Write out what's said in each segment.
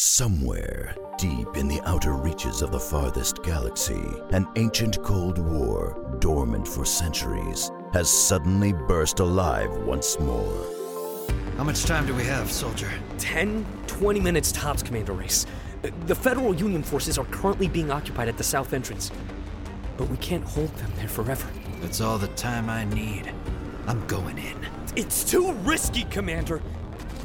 Somewhere, deep in the outer reaches of the farthest galaxy, an ancient Cold War, dormant for centuries, has suddenly burst alive once more. How much time do we have, soldier? 10, 20 minutes tops, Commander Race. Uh, the Federal Union forces are currently being occupied at the south entrance, but we can't hold them there forever. That's all the time I need. I'm going in. It's too risky, Commander.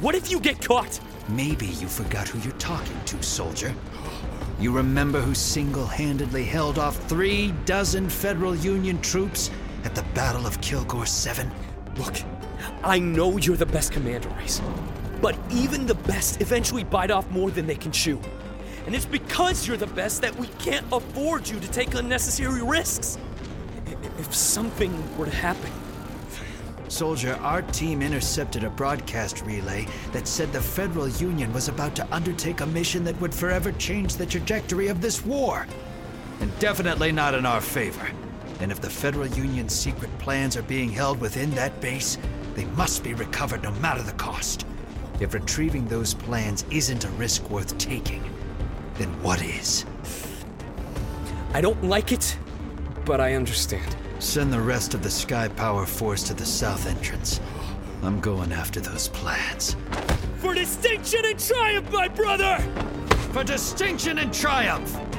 What if you get caught? Maybe you forgot who you're talking to, soldier. You remember who single handedly held off three dozen Federal Union troops at the Battle of Kilgore 7? Look, I know you're the best Commander Race, but even the best eventually bite off more than they can chew. And it's because you're the best that we can't afford you to take unnecessary risks. If something were to happen, Soldier, our team intercepted a broadcast relay that said the Federal Union was about to undertake a mission that would forever change the trajectory of this war. And definitely not in our favor. And if the Federal Union's secret plans are being held within that base, they must be recovered no matter the cost. If retrieving those plans isn't a risk worth taking, then what is? I don't like it, but I understand. Send the rest of the Sky Power Force to the south entrance. I'm going after those plans. For distinction and triumph, my brother! For distinction and triumph!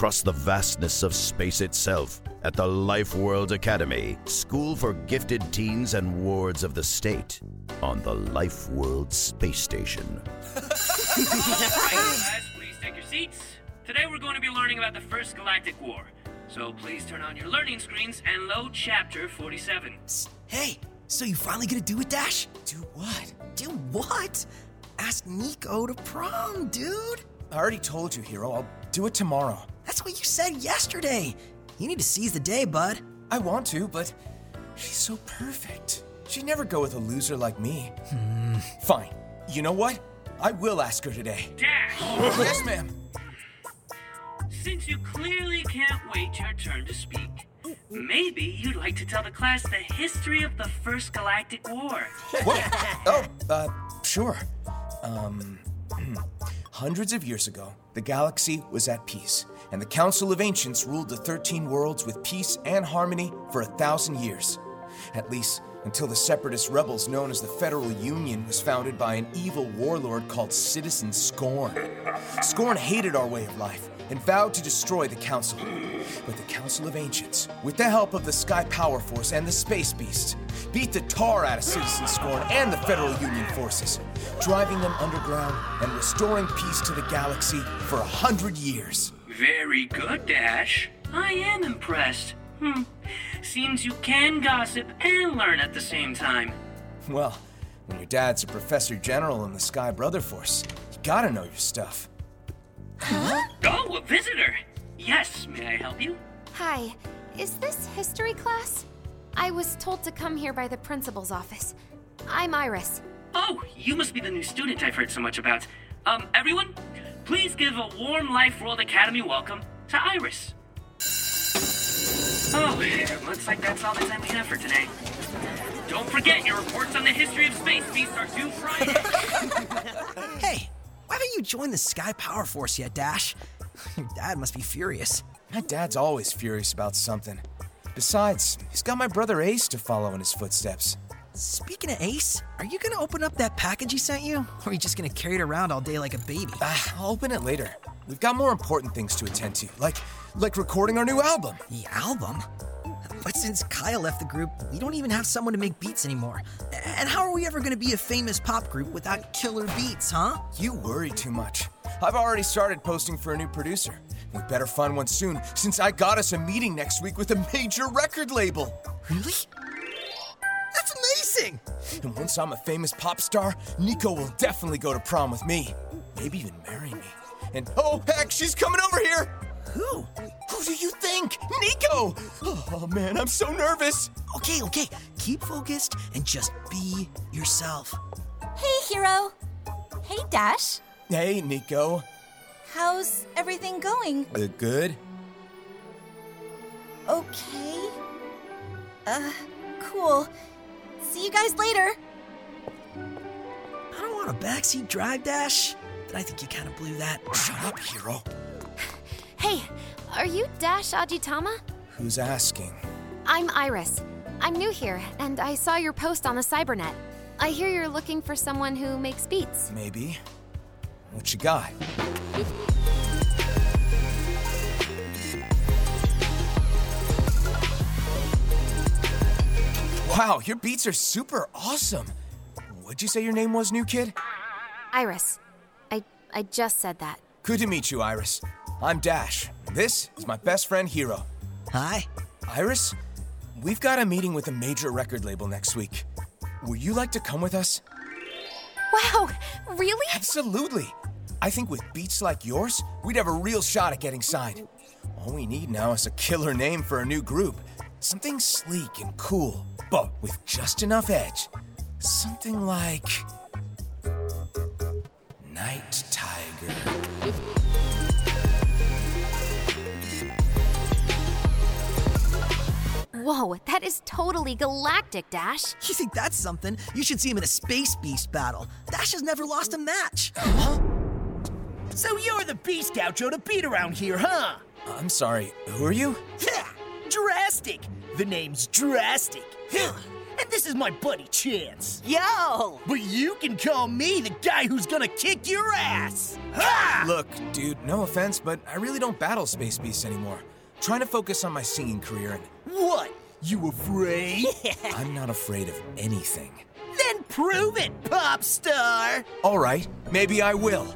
Across the vastness of space itself, at the Life World Academy, school for gifted teens and wards of the state, on the Life World Space Station. Class, please take your seats. Today we're going to be learning about the First Galactic War. So please turn on your learning screens and load chapter 47. Hey, so you finally gonna do it, Dash? Do what? Do what? Ask Nico to prom, dude. I already told you, Hero. I'll do it tomorrow. That's what you said yesterday. You need to seize the day, bud. I want to, but she's so perfect. She'd never go with a loser like me. Fine. You know what? I will ask her today. Dash! yes, ma'am. Since you clearly can't wait your turn to speak, maybe you'd like to tell the class the history of the First Galactic War. What? oh, uh, sure. Um, hundreds of years ago, the galaxy was at peace, and the Council of Ancients ruled the 13 worlds with peace and harmony for a thousand years. At least until the separatist rebels known as the Federal Union was founded by an evil warlord called Citizen Scorn. Scorn hated our way of life and vowed to destroy the Council. But the Council of Ancients, with the help of the Sky Power Force and the Space Beast, beat the tar out of Citizen Scorn and the Federal Union forces, driving them underground and restoring peace to the galaxy for a hundred years. Very good, Dash. I am impressed. Hmm. Seems you can gossip and learn at the same time. Well, when your dad's a professor general in the Sky Brother Force, you gotta know your stuff. Oh, a visitor! Yes, may I help you? Hi, is this history class? I was told to come here by the principal's office. I'm Iris. Oh, you must be the new student I've heard so much about. Um, everyone, please give a warm Life World Academy welcome to Iris. Oh, looks like that's all the time we have for today. Don't forget your reports on the history of space beasts are due Friday. Hey, why haven't you joined the Sky Power Force yet, Dash? Your dad must be furious. My dad's always furious about something. Besides, he's got my brother Ace to follow in his footsteps. Speaking of Ace, are you gonna open up that package he sent you? Or are you just gonna carry it around all day like a baby? Ah, I'll open it later. We've got more important things to attend to, like like recording our new album. The album? But since Kyle left the group, we don't even have someone to make beats anymore. And how are we ever gonna be a famous pop group without killer beats, huh? You worry too much. I've already started posting for a new producer. We better find one soon, since I got us a meeting next week with a major record label. Really? That's amazing! And once I'm a famous pop star, Nico will definitely go to prom with me. Maybe even marry me. And oh heck, she's coming over here! Who? Who do you think? Nico! Oh man, I'm so nervous. Okay, okay. Keep focused and just be yourself. Hey, Hero. Hey, Dash. Hey, Nico. How's everything going? Uh, good? Okay. Uh, cool. See you guys later. I don't want a backseat drive, Dash, but I think you kind of blew that. Shut up, hero. Hey, are you Dash Ajitama? Who's asking? I'm Iris. I'm new here, and I saw your post on the Cybernet. I hear you're looking for someone who makes beats. Maybe. What you got? Wow, your beats are super awesome. What'd you say your name was, new kid? Iris. I I just said that. Good to meet you, Iris. I'm Dash. and This is my best friend, Hero. Hi. Iris, we've got a meeting with a major record label next week. Would you like to come with us? Wow, really? Absolutely. I think with beats like yours, we'd have a real shot at getting signed. All we need now is a killer name for a new group. Something sleek and cool, but with just enough edge. Something like. Night Tiger. Whoa, that is totally galactic, Dash. You think that's something? You should see him in a Space Beast battle. Dash has never lost a match. So you're the Beast Gaucho to beat around here, huh? I'm sorry, who are you? Yeah, Drastic. The name's Drastic. And this is my buddy Chance. Yo! But you can call me the guy who's gonna kick your ass. Ha! Look, dude, no offense, but I really don't battle Space Beasts anymore. trying to focus on my singing career, and What? You afraid? I'm not afraid of anything. then prove it, pop star. All right, maybe I will.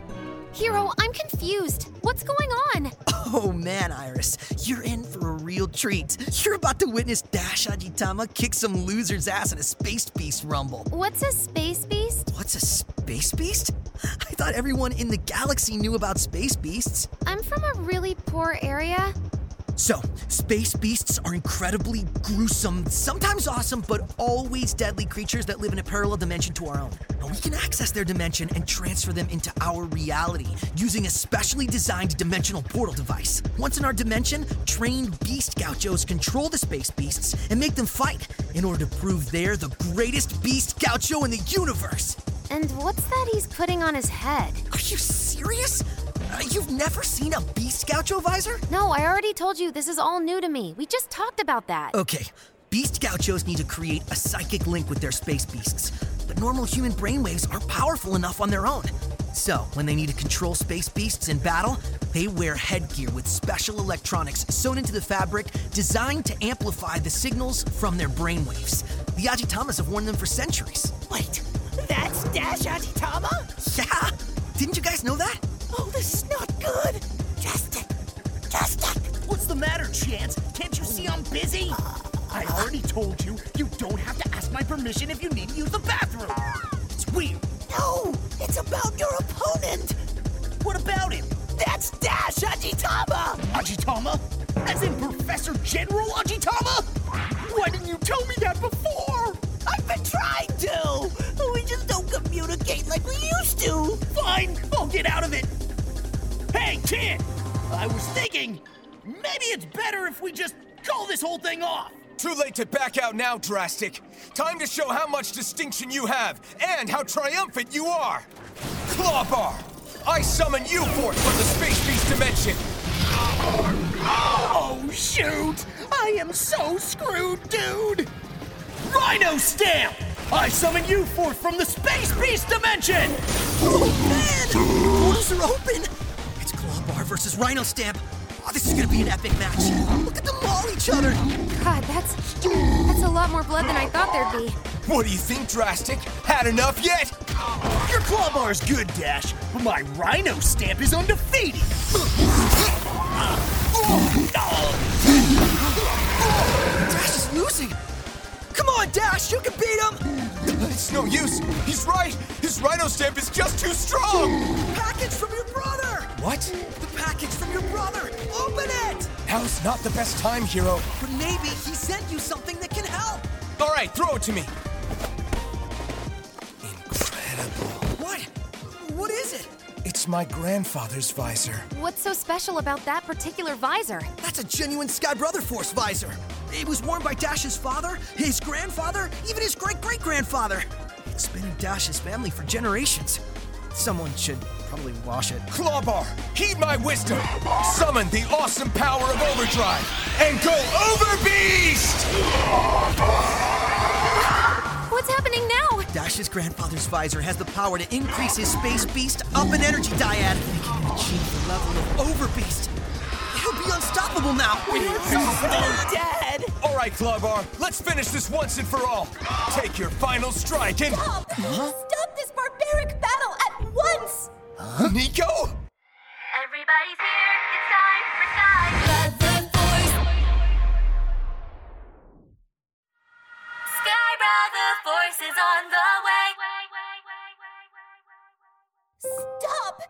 Hero, I'm confused. What's going on? Oh man, Iris, you're in for a real treat. You're about to witness Dash Ajitama kick some loser's ass in a Space Beast rumble. What's a space beast? What's a Space Beast? I thought everyone in the galaxy knew about Space Beasts. I'm from a really poor area. So, space beasts are incredibly gruesome, sometimes awesome, but always deadly creatures that live in a parallel dimension to our own. And we can access their dimension and transfer them into our reality using a specially designed dimensional portal device. Once in our dimension, trained beast gauchos control the space beasts and make them fight in order to prove they're the greatest beast gaucho in the universe. And what's that he's putting on his head? Are you serious? Uh, You've never seen a beast gaucho visor? No, I already told you this is all new to me. We just talked about that. Okay, beast gauchos need to create a psychic link with their space beasts, but normal human brainwaves aren't powerful enough on their own. So, when they need to control space beasts in battle, they wear headgear with special electronics sewn into the fabric designed to amplify the signals from their brainwaves. The Ajitamas have worn them for centuries. Wait, that's Dash Ajitama? Yeah? Didn't you guys know that? Oh, this is not good. Justin, Justin. What's the matter, Chance? Can't you see I'm busy? I already told you, you don't have to ask my permission if you need to use the bathroom. It's weird. No, it's about your opponent. What about him? That's Dash Ajitama. Ajitama? As in Professor General Ajitama? Why didn't you tell me that before? I've been trying to. But we just don't communicate like we used to. Fine, I'll get out of it. Hey, kid! I was thinking, maybe it's better if we just call this whole thing off. Too late to back out now, Drastic. Time to show how much distinction you have and how triumphant you are. Clawbar, I summon you forth from the Space Beast dimension. Oh, shoot! I am so screwed, dude! Rhino Stamp! I summon you forth from the Space Beast dimension! Oh man! Portals are open! It's Clawbar versus Rhino Stamp. Oh, this is gonna be an epic match. Look at them maul each other. God, that's that's a lot more blood than I thought there'd be. What do you think, Drastic? Had enough yet? Your Clawbar is good, Dash, but my Rhino Stamp is undefeated! Dash is losing. Come on, Dash, you can beat him. It's no use. He's right. His Rhino Stamp is just too strong. Package from your brother. What? The package from your brother. Open it. Now's not the best time, Hero. But maybe he sent you something that can help. All right, throw it to me. Incredible. What? What is it? It's my grandfather's visor. What's so special about that particular visor? That's a genuine Sky Brother Force visor. It was worn by Dash's father, his grandfather, even his great great grandfather. It's been in Dash's family for generations. Someone should probably wash it. Clawbar, heed my wisdom. Summon the awesome power of Overdrive and go Over Beast! What's happening now? Dash's grandfather's visor has the power to increase his space beast up an energy dyad, making him achieve the level of Overbeast. He'll be unstoppable now. We're so dead. All right, Clawbar, let's finish this once and for all. Take your final strike and. Oh, stop! Stop this barbaric battle at once! Nico? Everybody's here. It's time for Sky Brother Force. Sky Brother Force is on the way. Stop!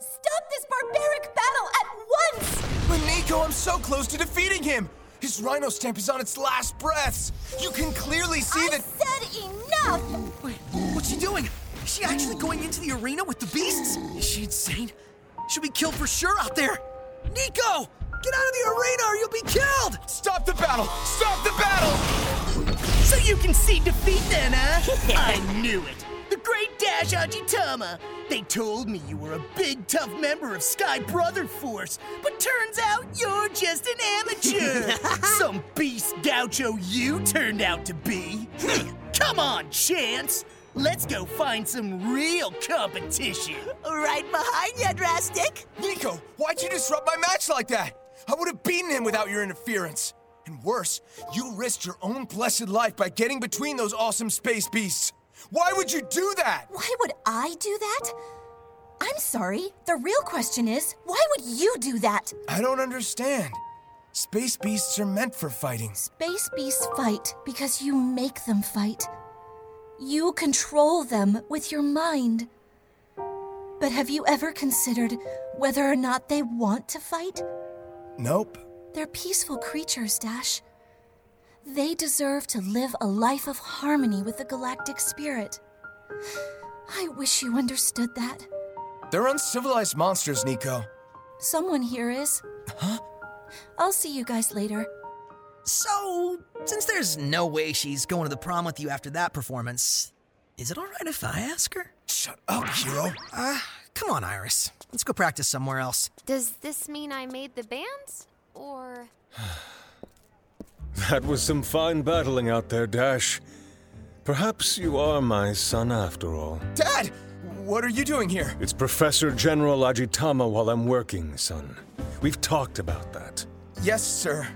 Stop this barbaric battle at once! But Nico, I'm so close to defeating him. His Rhino Stamp is on its last breaths. You can clearly see I that. said enough! Wait, what's she doing? Is she actually going into the arena with the beasts? Is she insane? She'll be killed for sure out there. Nico, get out of the arena or you'll be killed. Stop the battle! Stop the battle! So you can see defeat then, huh? I knew it. The great Dash Ajitama. They told me you were a big, tough member of Sky Brother Force, but turns out you're just an amateur. Some beast gaucho you turned out to be. Hmm. Come on, Chance. Let's go find some real competition. Right behind you, Drastic. Nico, why'd you disrupt my match like that? I would have beaten him without your interference. And worse, you risked your own blessed life by getting between those awesome space beasts. Why would you do that? Why would I do that? I'm sorry. The real question is, why would you do that? I don't understand. Space beasts are meant for fighting. Space beasts fight because you make them fight. You control them with your mind. But have you ever considered whether or not they want to fight? Nope. They're peaceful creatures, Dash. They deserve to live a life of harmony with the galactic spirit. I wish you understood that. They're uncivilized monsters, Nico. Someone here is. Huh? I'll see you guys later. So, since there's no way she's going to the prom with you after that performance, is it all right if I ask her? Shut up, Hero. Uh, come on, Iris. Let's go practice somewhere else. Does this mean I made the bands? Or. That was some fine battling out there, Dash. Perhaps you are my son after all. Dad! What are you doing here? It's Professor General Ajitama while I'm working, son. We've talked about that. Yes, sir.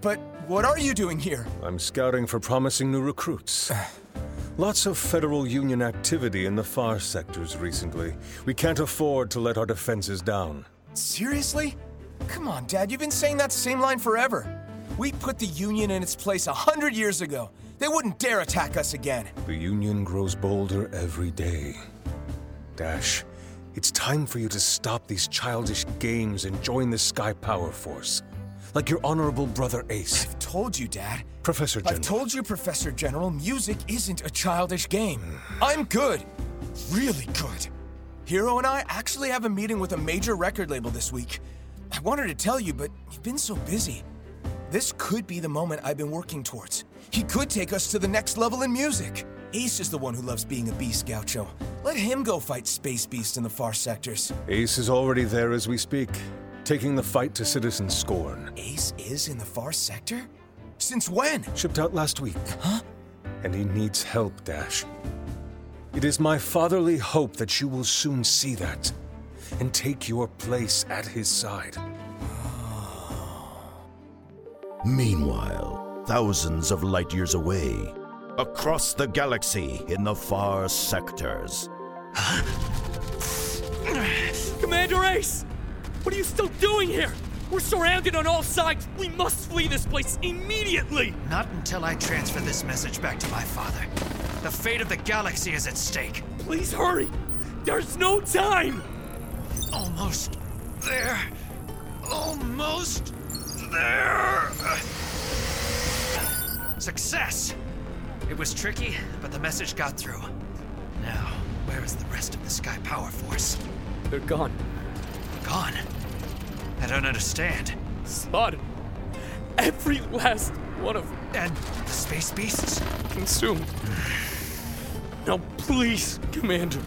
But what are you doing here? I'm scouting for promising new recruits. Lots of Federal Union activity in the far sectors recently. We can't afford to let our defenses down. Seriously? Come on, Dad, you've been saying that same line forever. We put the Union in its place a hundred years ago. They wouldn't dare attack us again. The Union grows bolder every day. Dash, it's time for you to stop these childish games and join the Sky Power Force. Like your honorable brother Ace. I've told you, Dad. Professor General. I've told you, Professor General, music isn't a childish game. I'm good. really good. Hero and I actually have a meeting with a major record label this week. I wanted to tell you, but you've been so busy. This could be the moment I've been working towards. He could take us to the next level in music. Ace is the one who loves being a beast, Gaucho. Let him go fight Space Beast in the far sectors. Ace is already there as we speak, taking the fight to Citizen Scorn. Ace is in the far sector? Since when? Shipped out last week. Huh? And he needs help, Dash. It is my fatherly hope that you will soon see that and take your place at his side. Meanwhile, thousands of light years away, across the galaxy in the far sectors. Commander Ace! What are you still doing here? We're surrounded on all sides. We must flee this place immediately! Not until I transfer this message back to my father. The fate of the galaxy is at stake. Please hurry! There's no time! Almost there. Almost there. Success! It was tricky, but the message got through. Now, where is the rest of the Sky Power Force? They're gone. Gone? I don't understand. Spotted. Every last one of them. And the space beasts? Consumed. Now, please, Commander.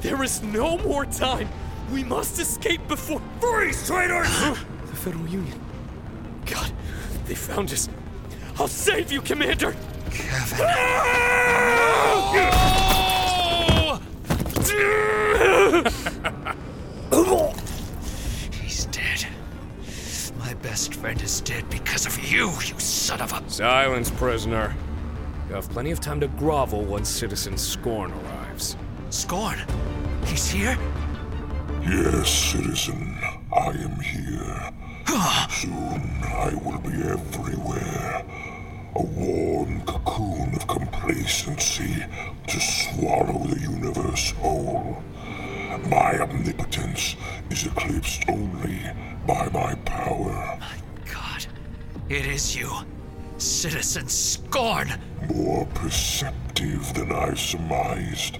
There is no more time. We must escape before. Freeze, traitors! the Federal Union. God, they found us. I'll save you, Commander! Kevin. Ah! Best friend is dead because of you, you son of a. Silence, prisoner. You have plenty of time to grovel once Citizen Scorn arrives. Scorn? He's here? Yes, citizen, I am here. Soon I will be everywhere. A warm cocoon of complacency to swallow the universe whole. My omnipotence is eclipsed only by my power. My God, it is you, Citizen Scorn! More perceptive than I surmised.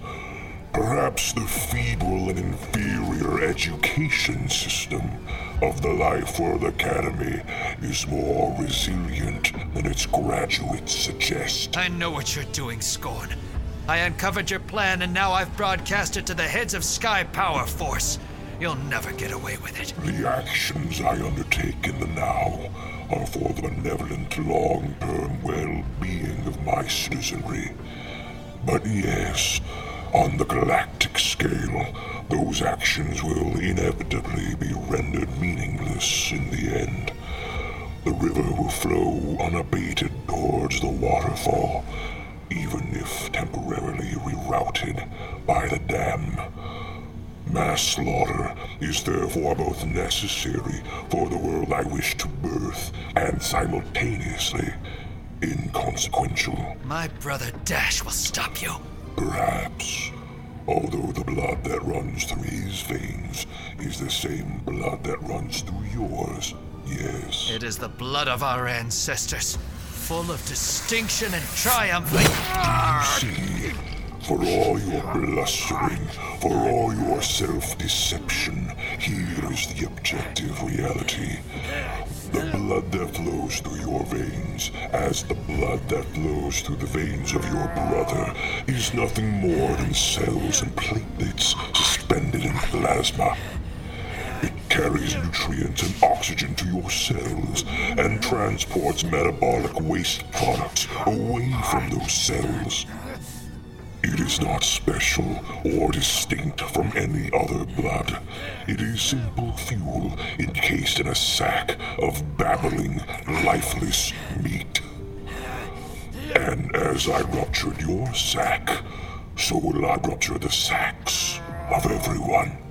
Perhaps the feeble and inferior education system of the Life World Academy is more resilient than its graduates suggest. I know what you're doing, Scorn. I uncovered your plan and now I've broadcast it to the heads of Sky Power Force. You'll never get away with it. The actions I undertake in the now are for the benevolent long term well being of my citizenry. But yes, on the galactic scale, those actions will inevitably be rendered meaningless in the end. The river will flow unabated towards the waterfall, even if temporarily rerouted by the dam. Mass slaughter is therefore both necessary for the world I wish to birth and simultaneously inconsequential. My brother Dash will stop you. Perhaps. Although the blood that runs through his veins is the same blood that runs through yours, yes. It is the blood of our ancestors, full of distinction and triumph. You See, ah! for all your blustering, for all your self deception, here is the objective reality. The blood that flows through your veins, as the blood that flows through the veins of your brother, is nothing more than cells and platelets suspended in plasma. Carries nutrients and oxygen to your cells and transports metabolic waste products away from those cells. It is not special or distinct from any other blood. It is simple fuel encased in a sack of babbling, lifeless meat. And as I ruptured your sack, so will I rupture the sacks of everyone.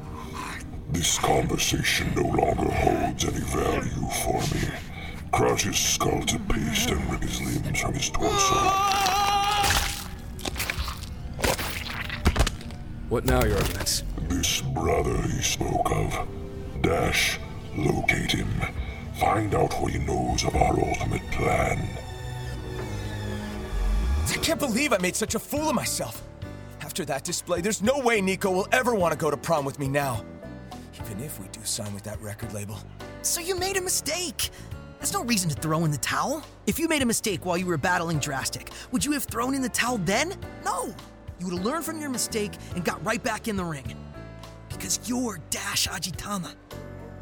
This conversation no longer holds any value for me. Crush his skull to paste and rip his limbs from his torso. What now, Your Eminence? This brother he spoke of. Dash, locate him. Find out what he knows of our ultimate plan. I can't believe I made such a fool of myself. After that display, there's no way Nico will ever want to go to prom with me now. Even if we do sign with that record label. So you made a mistake. That's no reason to throw in the towel. If you made a mistake while you were battling Drastic, would you have thrown in the towel then? No. You would have learned from your mistake and got right back in the ring. Because you're Dash Ajitama.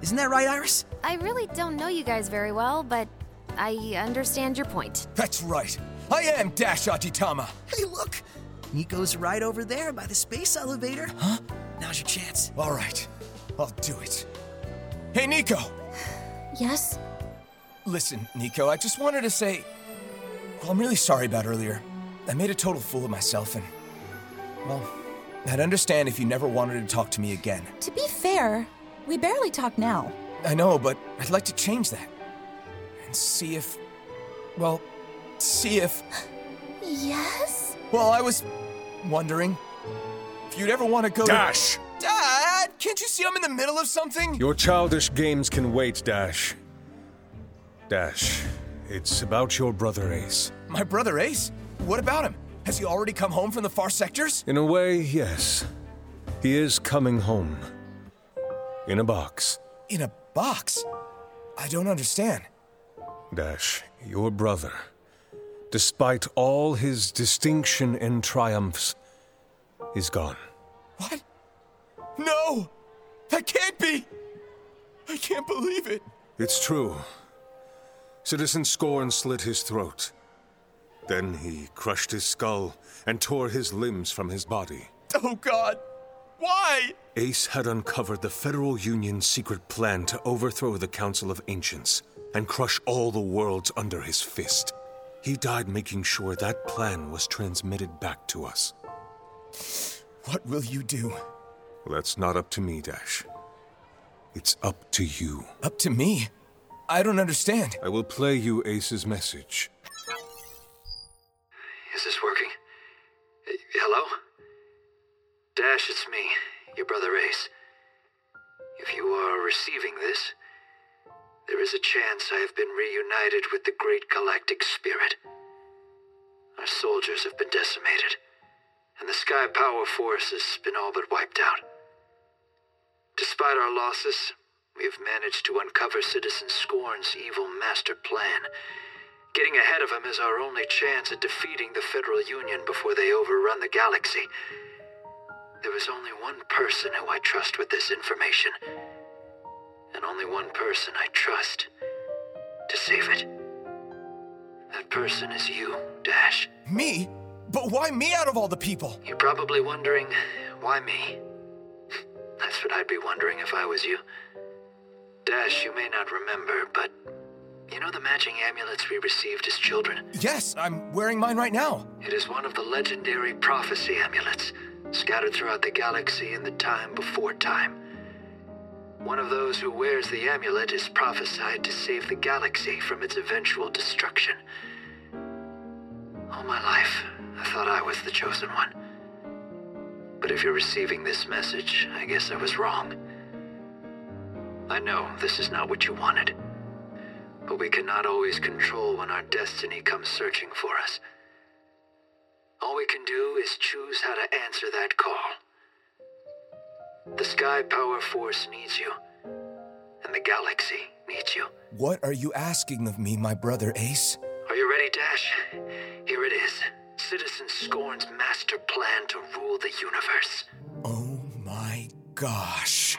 Isn't that right, Iris? I really don't know you guys very well, but I understand your point. That's right. I am Dash Ajitama. Hey, look. Nico's right over there by the space elevator. Huh? Now's your chance. All right. I'll do it. Hey, Nico. Yes? Listen, Nico, I just wanted to say. Well, I'm really sorry about earlier. I made a total fool of myself, and. Well, I'd understand if you never wanted to talk to me again. To be fair, we barely talk now. I know, but I'd like to change that. And see if. Well, see if. Yes? Well, I was wondering if you'd ever want to go Dash! to. Can't you see I'm in the middle of something? Your childish games can wait, Dash. Dash, it's about your brother Ace. My brother Ace? What about him? Has he already come home from the far sectors? In a way, yes. He is coming home. In a box. In a box? I don't understand. Dash, your brother, despite all his distinction and triumphs, is gone. What? No! That can't be! I can't believe it! It's true. Citizen Scorn slit his throat. Then he crushed his skull and tore his limbs from his body. Oh god! Why? Ace had uncovered the Federal Union's secret plan to overthrow the Council of Ancients and crush all the worlds under his fist. He died making sure that plan was transmitted back to us. What will you do? That's not up to me, Dash. It's up to you. Up to me? I don't understand. I will play you Ace's message. Is this working? Hello? Dash, it's me, your brother Ace. If you are receiving this, there is a chance I have been reunited with the great galactic spirit. Our soldiers have been decimated, and the Sky Power Force has been all but wiped out. Despite our losses, we have managed to uncover Citizen Scorn's evil master plan. Getting ahead of him is our only chance at defeating the Federal Union before they overrun the galaxy. There is only one person who I trust with this information, and only one person I trust to save it. That person is you, Dash. Me? But why me out of all the people? You're probably wondering, why me? That's what I'd be wondering if I was you. Dash, you may not remember, but you know the matching amulets we received as children? Yes, I'm wearing mine right now. It is one of the legendary prophecy amulets, scattered throughout the galaxy in the time before time. One of those who wears the amulet is prophesied to save the galaxy from its eventual destruction. All my life, I thought I was the chosen one. But if you're receiving this message, I guess I was wrong. I know this is not what you wanted. But we cannot always control when our destiny comes searching for us. All we can do is choose how to answer that call. The Sky Power Force needs you, and the galaxy needs you. What are you asking of me, my brother Ace? Are you ready, Dash? Here it is Citizen Scorn's master plan to rule the universe. Oh my gosh.